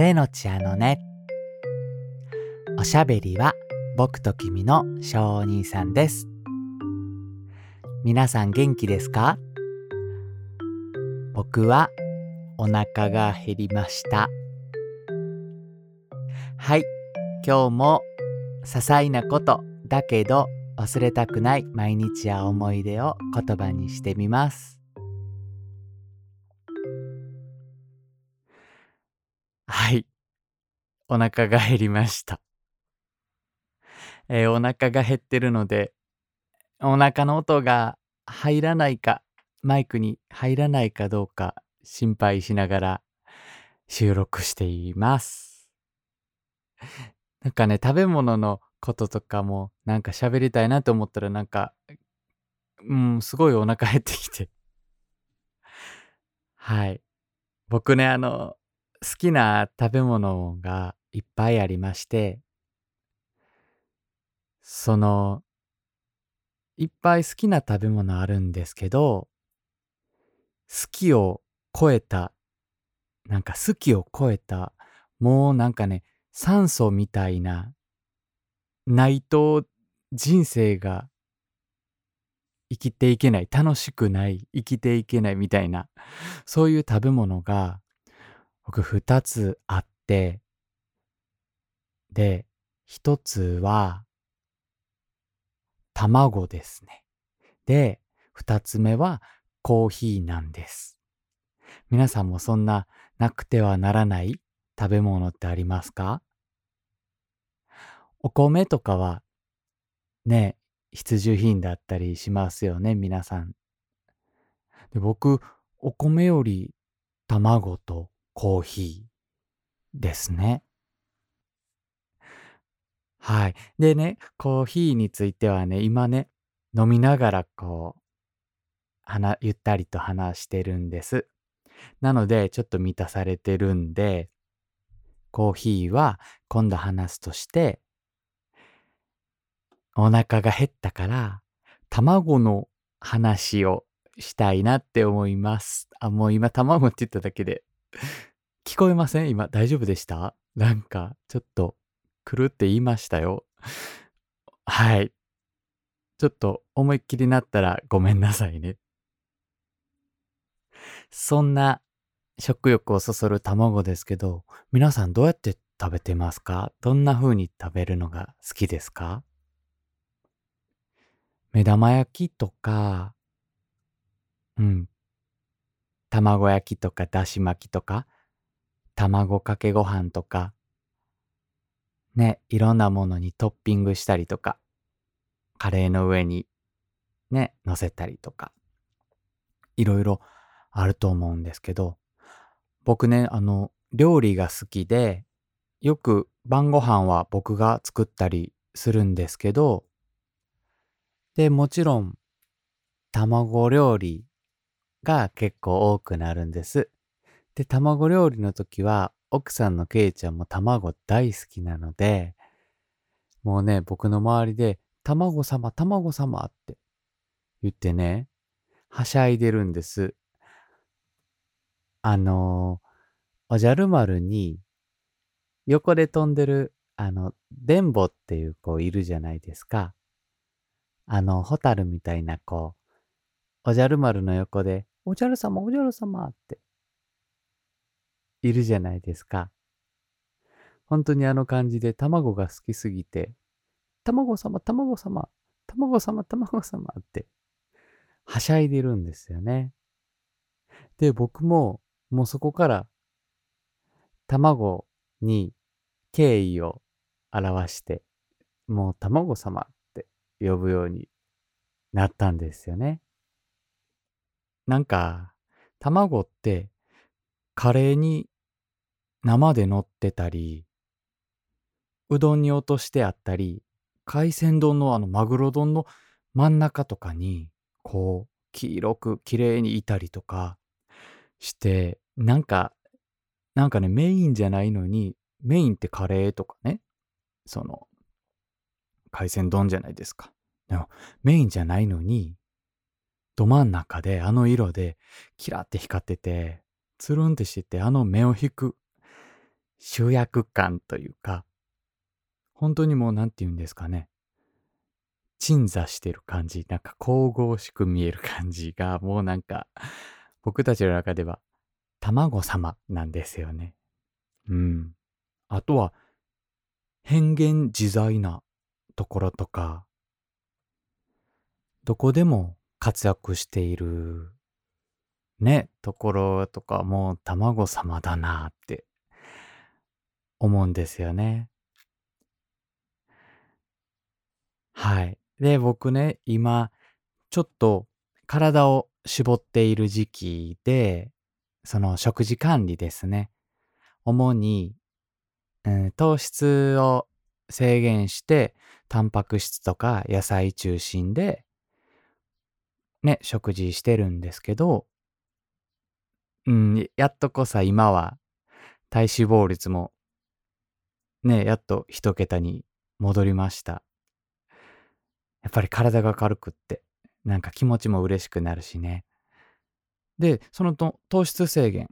晴れのちあのね。おしゃべりは僕と君の小兄さんです。皆さん元気ですか？僕はお腹が減りました。はい、今日も些細なことだけど忘れたくない毎日や思い出を言葉にしてみます。はい。お腹が減りました。えー、お腹が減ってるので、お腹の音が入らないか、マイクに入らないかどうか心配しながら収録しています。なんかね、食べ物のこととかもなんか喋りたいなと思ったらなんか、うん、すごいお腹減ってきて。はい。僕ね、あの、好きな食べ物がいっぱいありまして、その、いっぱい好きな食べ物あるんですけど、好きを超えた、なんか好きを超えた、もうなんかね、酸素みたいな、ないと人生が生きていけない、楽しくない、生きていけないみたいな、そういう食べ物が僕二つあって、で、一つは、卵ですね。で、二つ目はコーヒーなんです。皆さんもそんななくてはならない食べ物ってありますか？お米とかはね、必需品だったりしますよね、皆さん。で僕、お米より卵とコーヒーですね。はい。でね、コーヒーについてはね、今ね、飲みながらこう、話、ゆったりと話してるんです。なので、ちょっと満たされてるんで、コーヒーは今度話すとして、お腹が減ったから、卵の話をしたいなって思います。あ、もう今卵って言っただけで 聞こえません？今大丈夫でした？なんか、ちょっと、狂って言いましたよ。はい。ちょっと思いっきりなったらごめんなさいね。そんな食欲をそそる卵ですけど、皆さんどうやって食べてますか？どんな風に食べるのが好きですか？目玉焼きとか、うん。卵焼きとかだし巻きとか、卵かけご飯とか、ね、いろんなものにトッピングしたりとか、カレーの上にね、乗せたりとか、いろいろあると思うんですけど、僕ね、あの、料理が好きで、よく晩ご飯は僕が作ったりするんですけど、で、もちろん、卵料理が結構多くなるんです。で、卵料理の時は、奥さんのケイちゃんも卵大好きなので、もうね、僕の周りで、卵様、卵様って言ってね、はしゃいでるんです。あのおじゃる丸に、横で飛んでる、あの、電ボっていう子いるじゃないですか。あの、ホタルみたいな子、おじゃる丸の横で、おじゃる様、おじゃる様っているじゃないですか。本当にあの感じで卵が好きすぎて、卵様、卵様、卵様、卵様ってはしゃいでるんですよね。で、僕ももうそこから卵に敬意を表して、もう卵様って呼ぶようになったんですよね。なんか、卵ってカレーに生で乗ってたり、うどんに落としてあったり、海鮮丼のあのマグロ丼の真ん中とかに、こう、黄色く綺麗にいたりとかして、なんか、なんかね、メインじゃないのに、メインってカレーとかね、その、海鮮丼じゃないですか。でも、メインじゃないのに、ど真ん中であの色でキラって光ってて、つるんってしてて、あの目を引く主役感というか、本当にもうなんて言うんですかね。鎮座してる感じ、なんか神々しく見える感じが、もうなんか、僕たちの中では、卵様なんですよね。うん。あとは、変幻自在なところとか、どこでも活躍している、ね、ところとか、もう卵様だなって思うんですよね。はい。で、僕ね、今、ちょっと体を絞っている時期で、その食事管理ですね。主に、うん、糖質を制限して、タンパク質とか野菜中心で、ね、食事してるんですけど、うん、やっとこさ今は体脂肪率もね、やっと一桁に戻りました。やっぱり体が軽くって、なんか気持ちも嬉しくなるしね。で、そのと糖質制限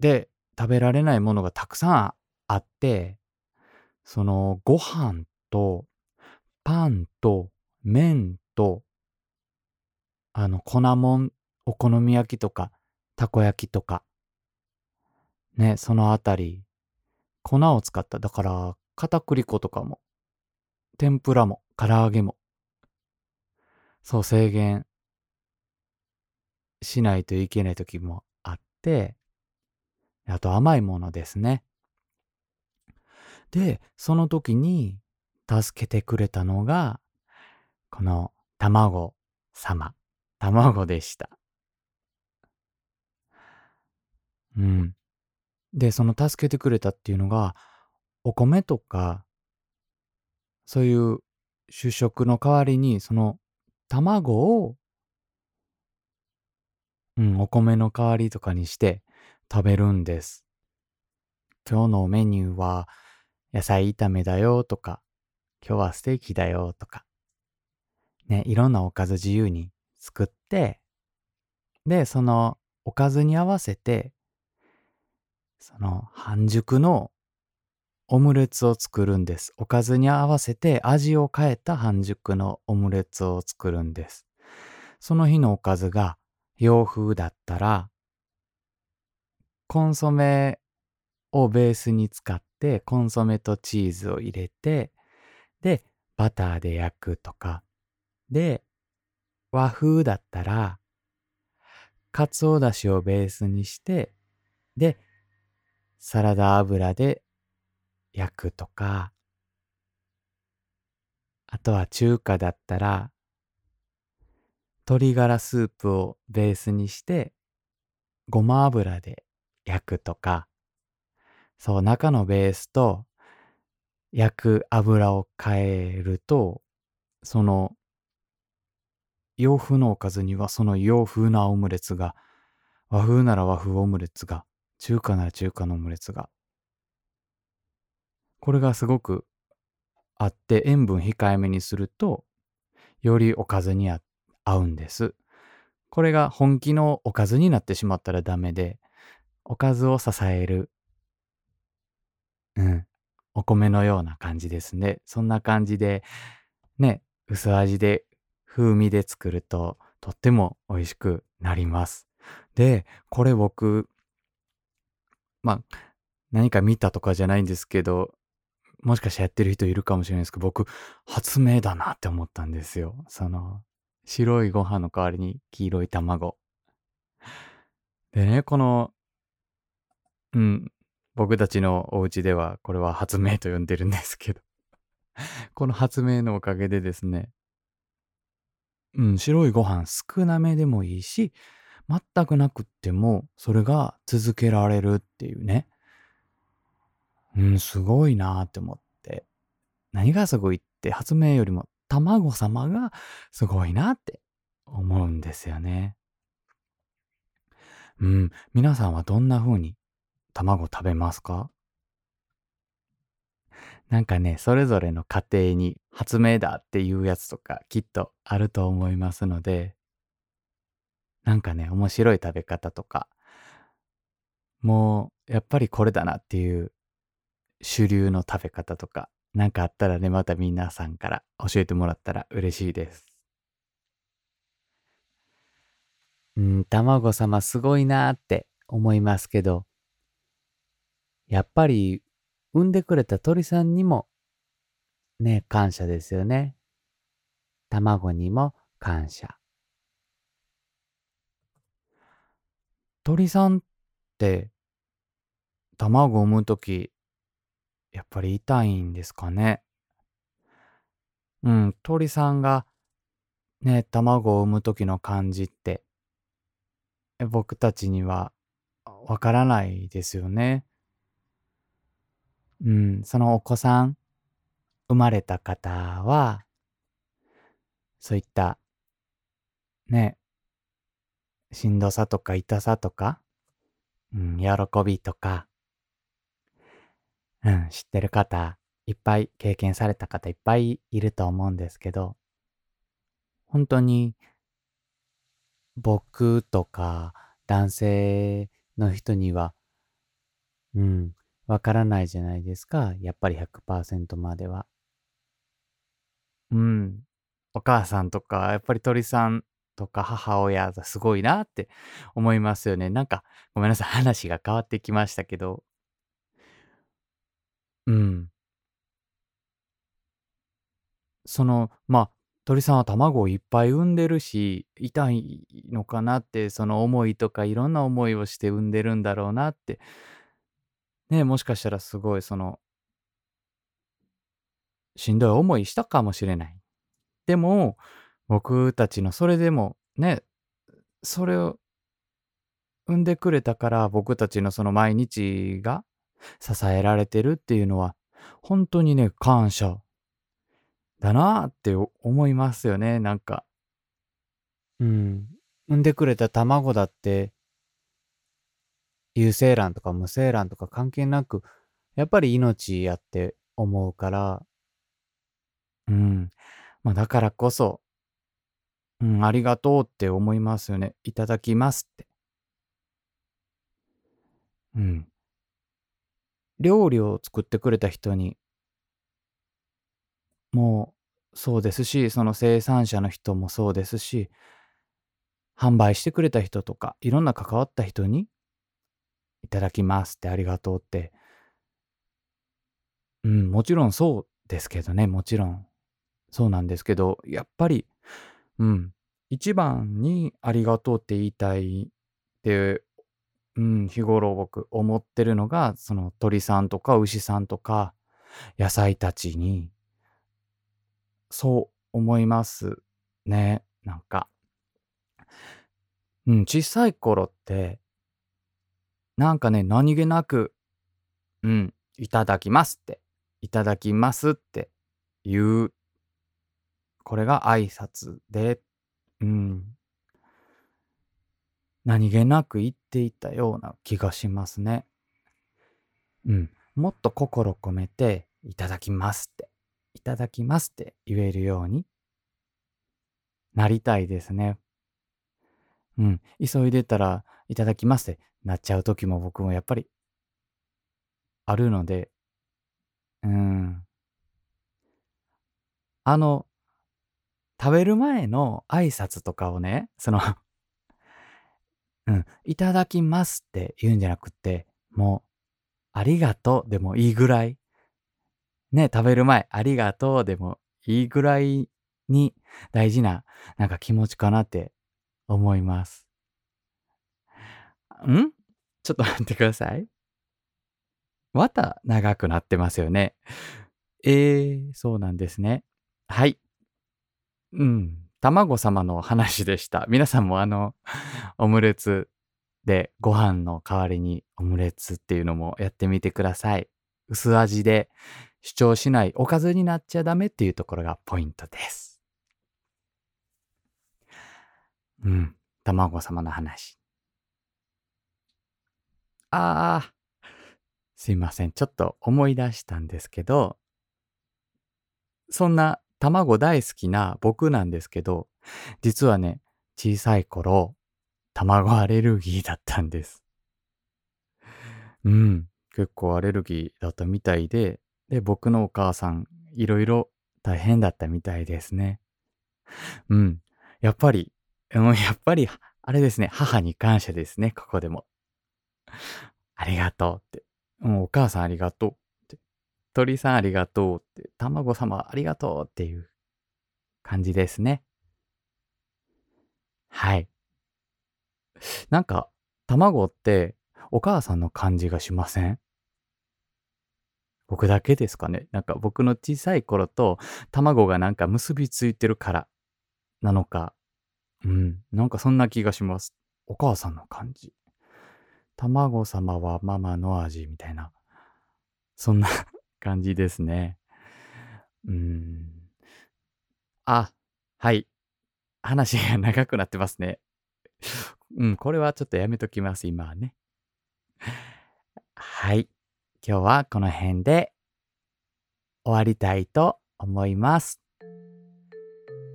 で食べられないものがたくさんあって、そのご飯とパンと麺とあの粉もん、お好み焼きとかたこ焼きとかね、そのあたり粉を使った。だから片栗粉とかも天ぷらも唐揚げもそう制限しないといけない時もあって、あと甘いものですね。で、その時に助けてくれたのが、この卵様、卵でした。うん。で、その助けてくれたっていうのが、お米とか、そういう主食の代わりに、その卵をうん、お米の代わりとかにして食べるんです。今日のメニューは野菜炒めだよとか、今日はステーキだよとか、ね、いろんなおかず自由に作って、で、そのおかずに合わせて、その半熟のオムレツを作るんです。おかずに合わせて味を変えた半熟のオムレツを作るんです。その日のおかずが洋風だったら、コンソメをベースに使って、コンソメとチーズを入れて、で、バターで焼くとか。で、和風だったら、かつおだしをベースにして、で、サラダ油で焼くとか、あとは中華だったら、鶏ガラスープをベースにして、ごま油で焼くとか、そう、中のベースと焼く油を変えると、その洋風のおかずにはその洋風なオムレツが、和風なら和風オムレツが、中華なら中華のオムレツが。これがすごくあって塩分控えめにすると、よりおかずに合うんです。これが本気のおかずになってしまったらダメで、おかずを支える、うん、お米のような感じですね。そんな感じで、ね、薄味で、風味で作ると、とっても美味しくなります。で、これ僕、まあ、何か見たとかじゃないんですけど、もしかしてやってる人いるかもしれないですけど、僕、発明だなって思ったんですよ。その、白いご飯の代わりに黄色い卵。でね、この、うん、僕たちのお家ではこれは発明と呼んでるんですけどこの発明のおかげでですね、うん、白いご飯少なめでもいいし、全くなくってもそれが続けられるっていうね。うん、すごいなって思って。何がすごいって発明よりも卵様がすごいなって思うんですよね。うん、皆さんはどんな風に卵食べますか？なんかね、それぞれの家庭に発明だっていうやつとかきっとあると思いますので、なんかね、面白い食べ方とか、もう、やっぱりこれだなっていう主流の食べ方とか、なんかあったらね、また皆さんから教えてもらったら嬉しいです。うん、卵様すごいなって思いますけど、やっぱり産んでくれた鳥さんにもね、感謝ですよね。卵にも感謝。鳥さんって卵を産むとき、やっぱり痛いんですかね。うん、鳥さんがね、卵を産むときの感じって、僕たちにはわからないですよね。うん、そのお子さん、生まれた方は、そういった、ね、しんどさとか痛さとか、うん、喜びとか、うん、知ってる方、いっぱい経験された方いっぱいいると思うんですけど、本当に僕とか男性の人には、うん、わからないじゃないですか。やっぱり100%までは。うん。お母さんとか、やっぱり鳥さんとか母親がすごいなって思いますよね。なんか、ごめんなさい。話が変わってきましたけど。うん。その、まあ、鳥さんは卵をいっぱい産んでるし、痛いのかなって、その思いとかいろんな思いをして産んでるんだろうなって。ね、もしかしたらすごいその、しんどい思いしたかもしれない。でも、僕たちのそれでもね、それを産んでくれたから僕たちのその毎日が支えられてるっていうのは、本当にね、感謝だなって思いますよね、なんか。うん。産んでくれた卵だって、有精卵とか無精卵とか関係なく、やっぱり命やって思うから、うん。まあ、だからこそ、うん、ありがとうって思いますよね。いただきますって。うん。料理を作ってくれた人に、もうそうですし、その生産者の人もそうですし、販売してくれた人とか、いろんな関わった人に、いただきますってありがとうって、うん、もちろんそうですけどね、もちろん。そうなんですけど、やっぱり、うん、一番にありがとうって言いたいってうん、日頃僕思ってるのが、その鳥さんとか牛さんとか野菜たちに、そう思いますね。なんか。うん、小さい頃って、なんかね、何気なく、うん、いただきますって、いただきますって言う。これが挨拶で、うん、何気なく言っていたような気がしますね。うん。もっと心込めて、いただきますって、いただきますって言えるようになりたいですね。うん。急いでたら、いただきますってなっちゃう時も僕もやっぱりあるので、うん。あの、食べる前の挨拶とかをね、そのうん、いただきますって言うんじゃなくって、もう、ありがとうでもいいぐらい、ね、食べる前、ありがとうでもいいぐらいに大事な、なんか気持ちかなって思います。ん？ちょっと待ってください。また長くなってますよね。えー、そうなんですね。はい。うん。卵様の話でした。皆さんもあの、オムレツでご飯の代わりにオムレツっていうのもやってみてください。薄味で主張しないおかずになっちゃダメっていうところがポイントです。うん、卵様の話。ああ、すいません。ちょっと思い出したんですけど、そんな卵大好きな僕なんですけど、実はね、小さい頃、卵アレルギーだったんです。うん、結構アレルギーだったみたいで、で、僕のお母さん、いろいろ大変だったみたいですね。うん。やっぱり、うん、やっぱり、あれですね、母に感謝ですね、ここでも。ありがとうって。う、お母さんありがとうって。鳥さんありがとうって。卵様ありがとうっていう感じですね。はい。なんか、卵ってお母さんの感じがしません？僕だけですかね？なんか僕の小さい頃と卵がなんか結びついてるからなのか。うん。なんかそんな気がします。お母さんの感じ。卵様はママの味みたいな。そんな感じですね。うん。あ、はい。話が長くなってますね。うん、これはちょっとやめときます、今はね。はい。今日はこの辺で終わりたいと思います。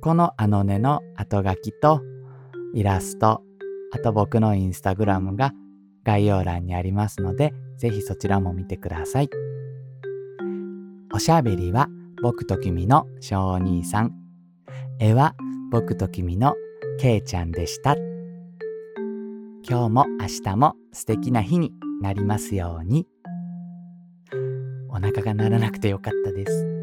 このあのねの後書きとイラスト、あと僕のインスタグラムが概要欄にありますので、ぜひそちらも見てください。おしゃべりは僕と君の小兄さん。絵は僕と君のけいちゃんでした。今日も明日も素敵な日になりますように。お腹が鳴らなくてよかったです。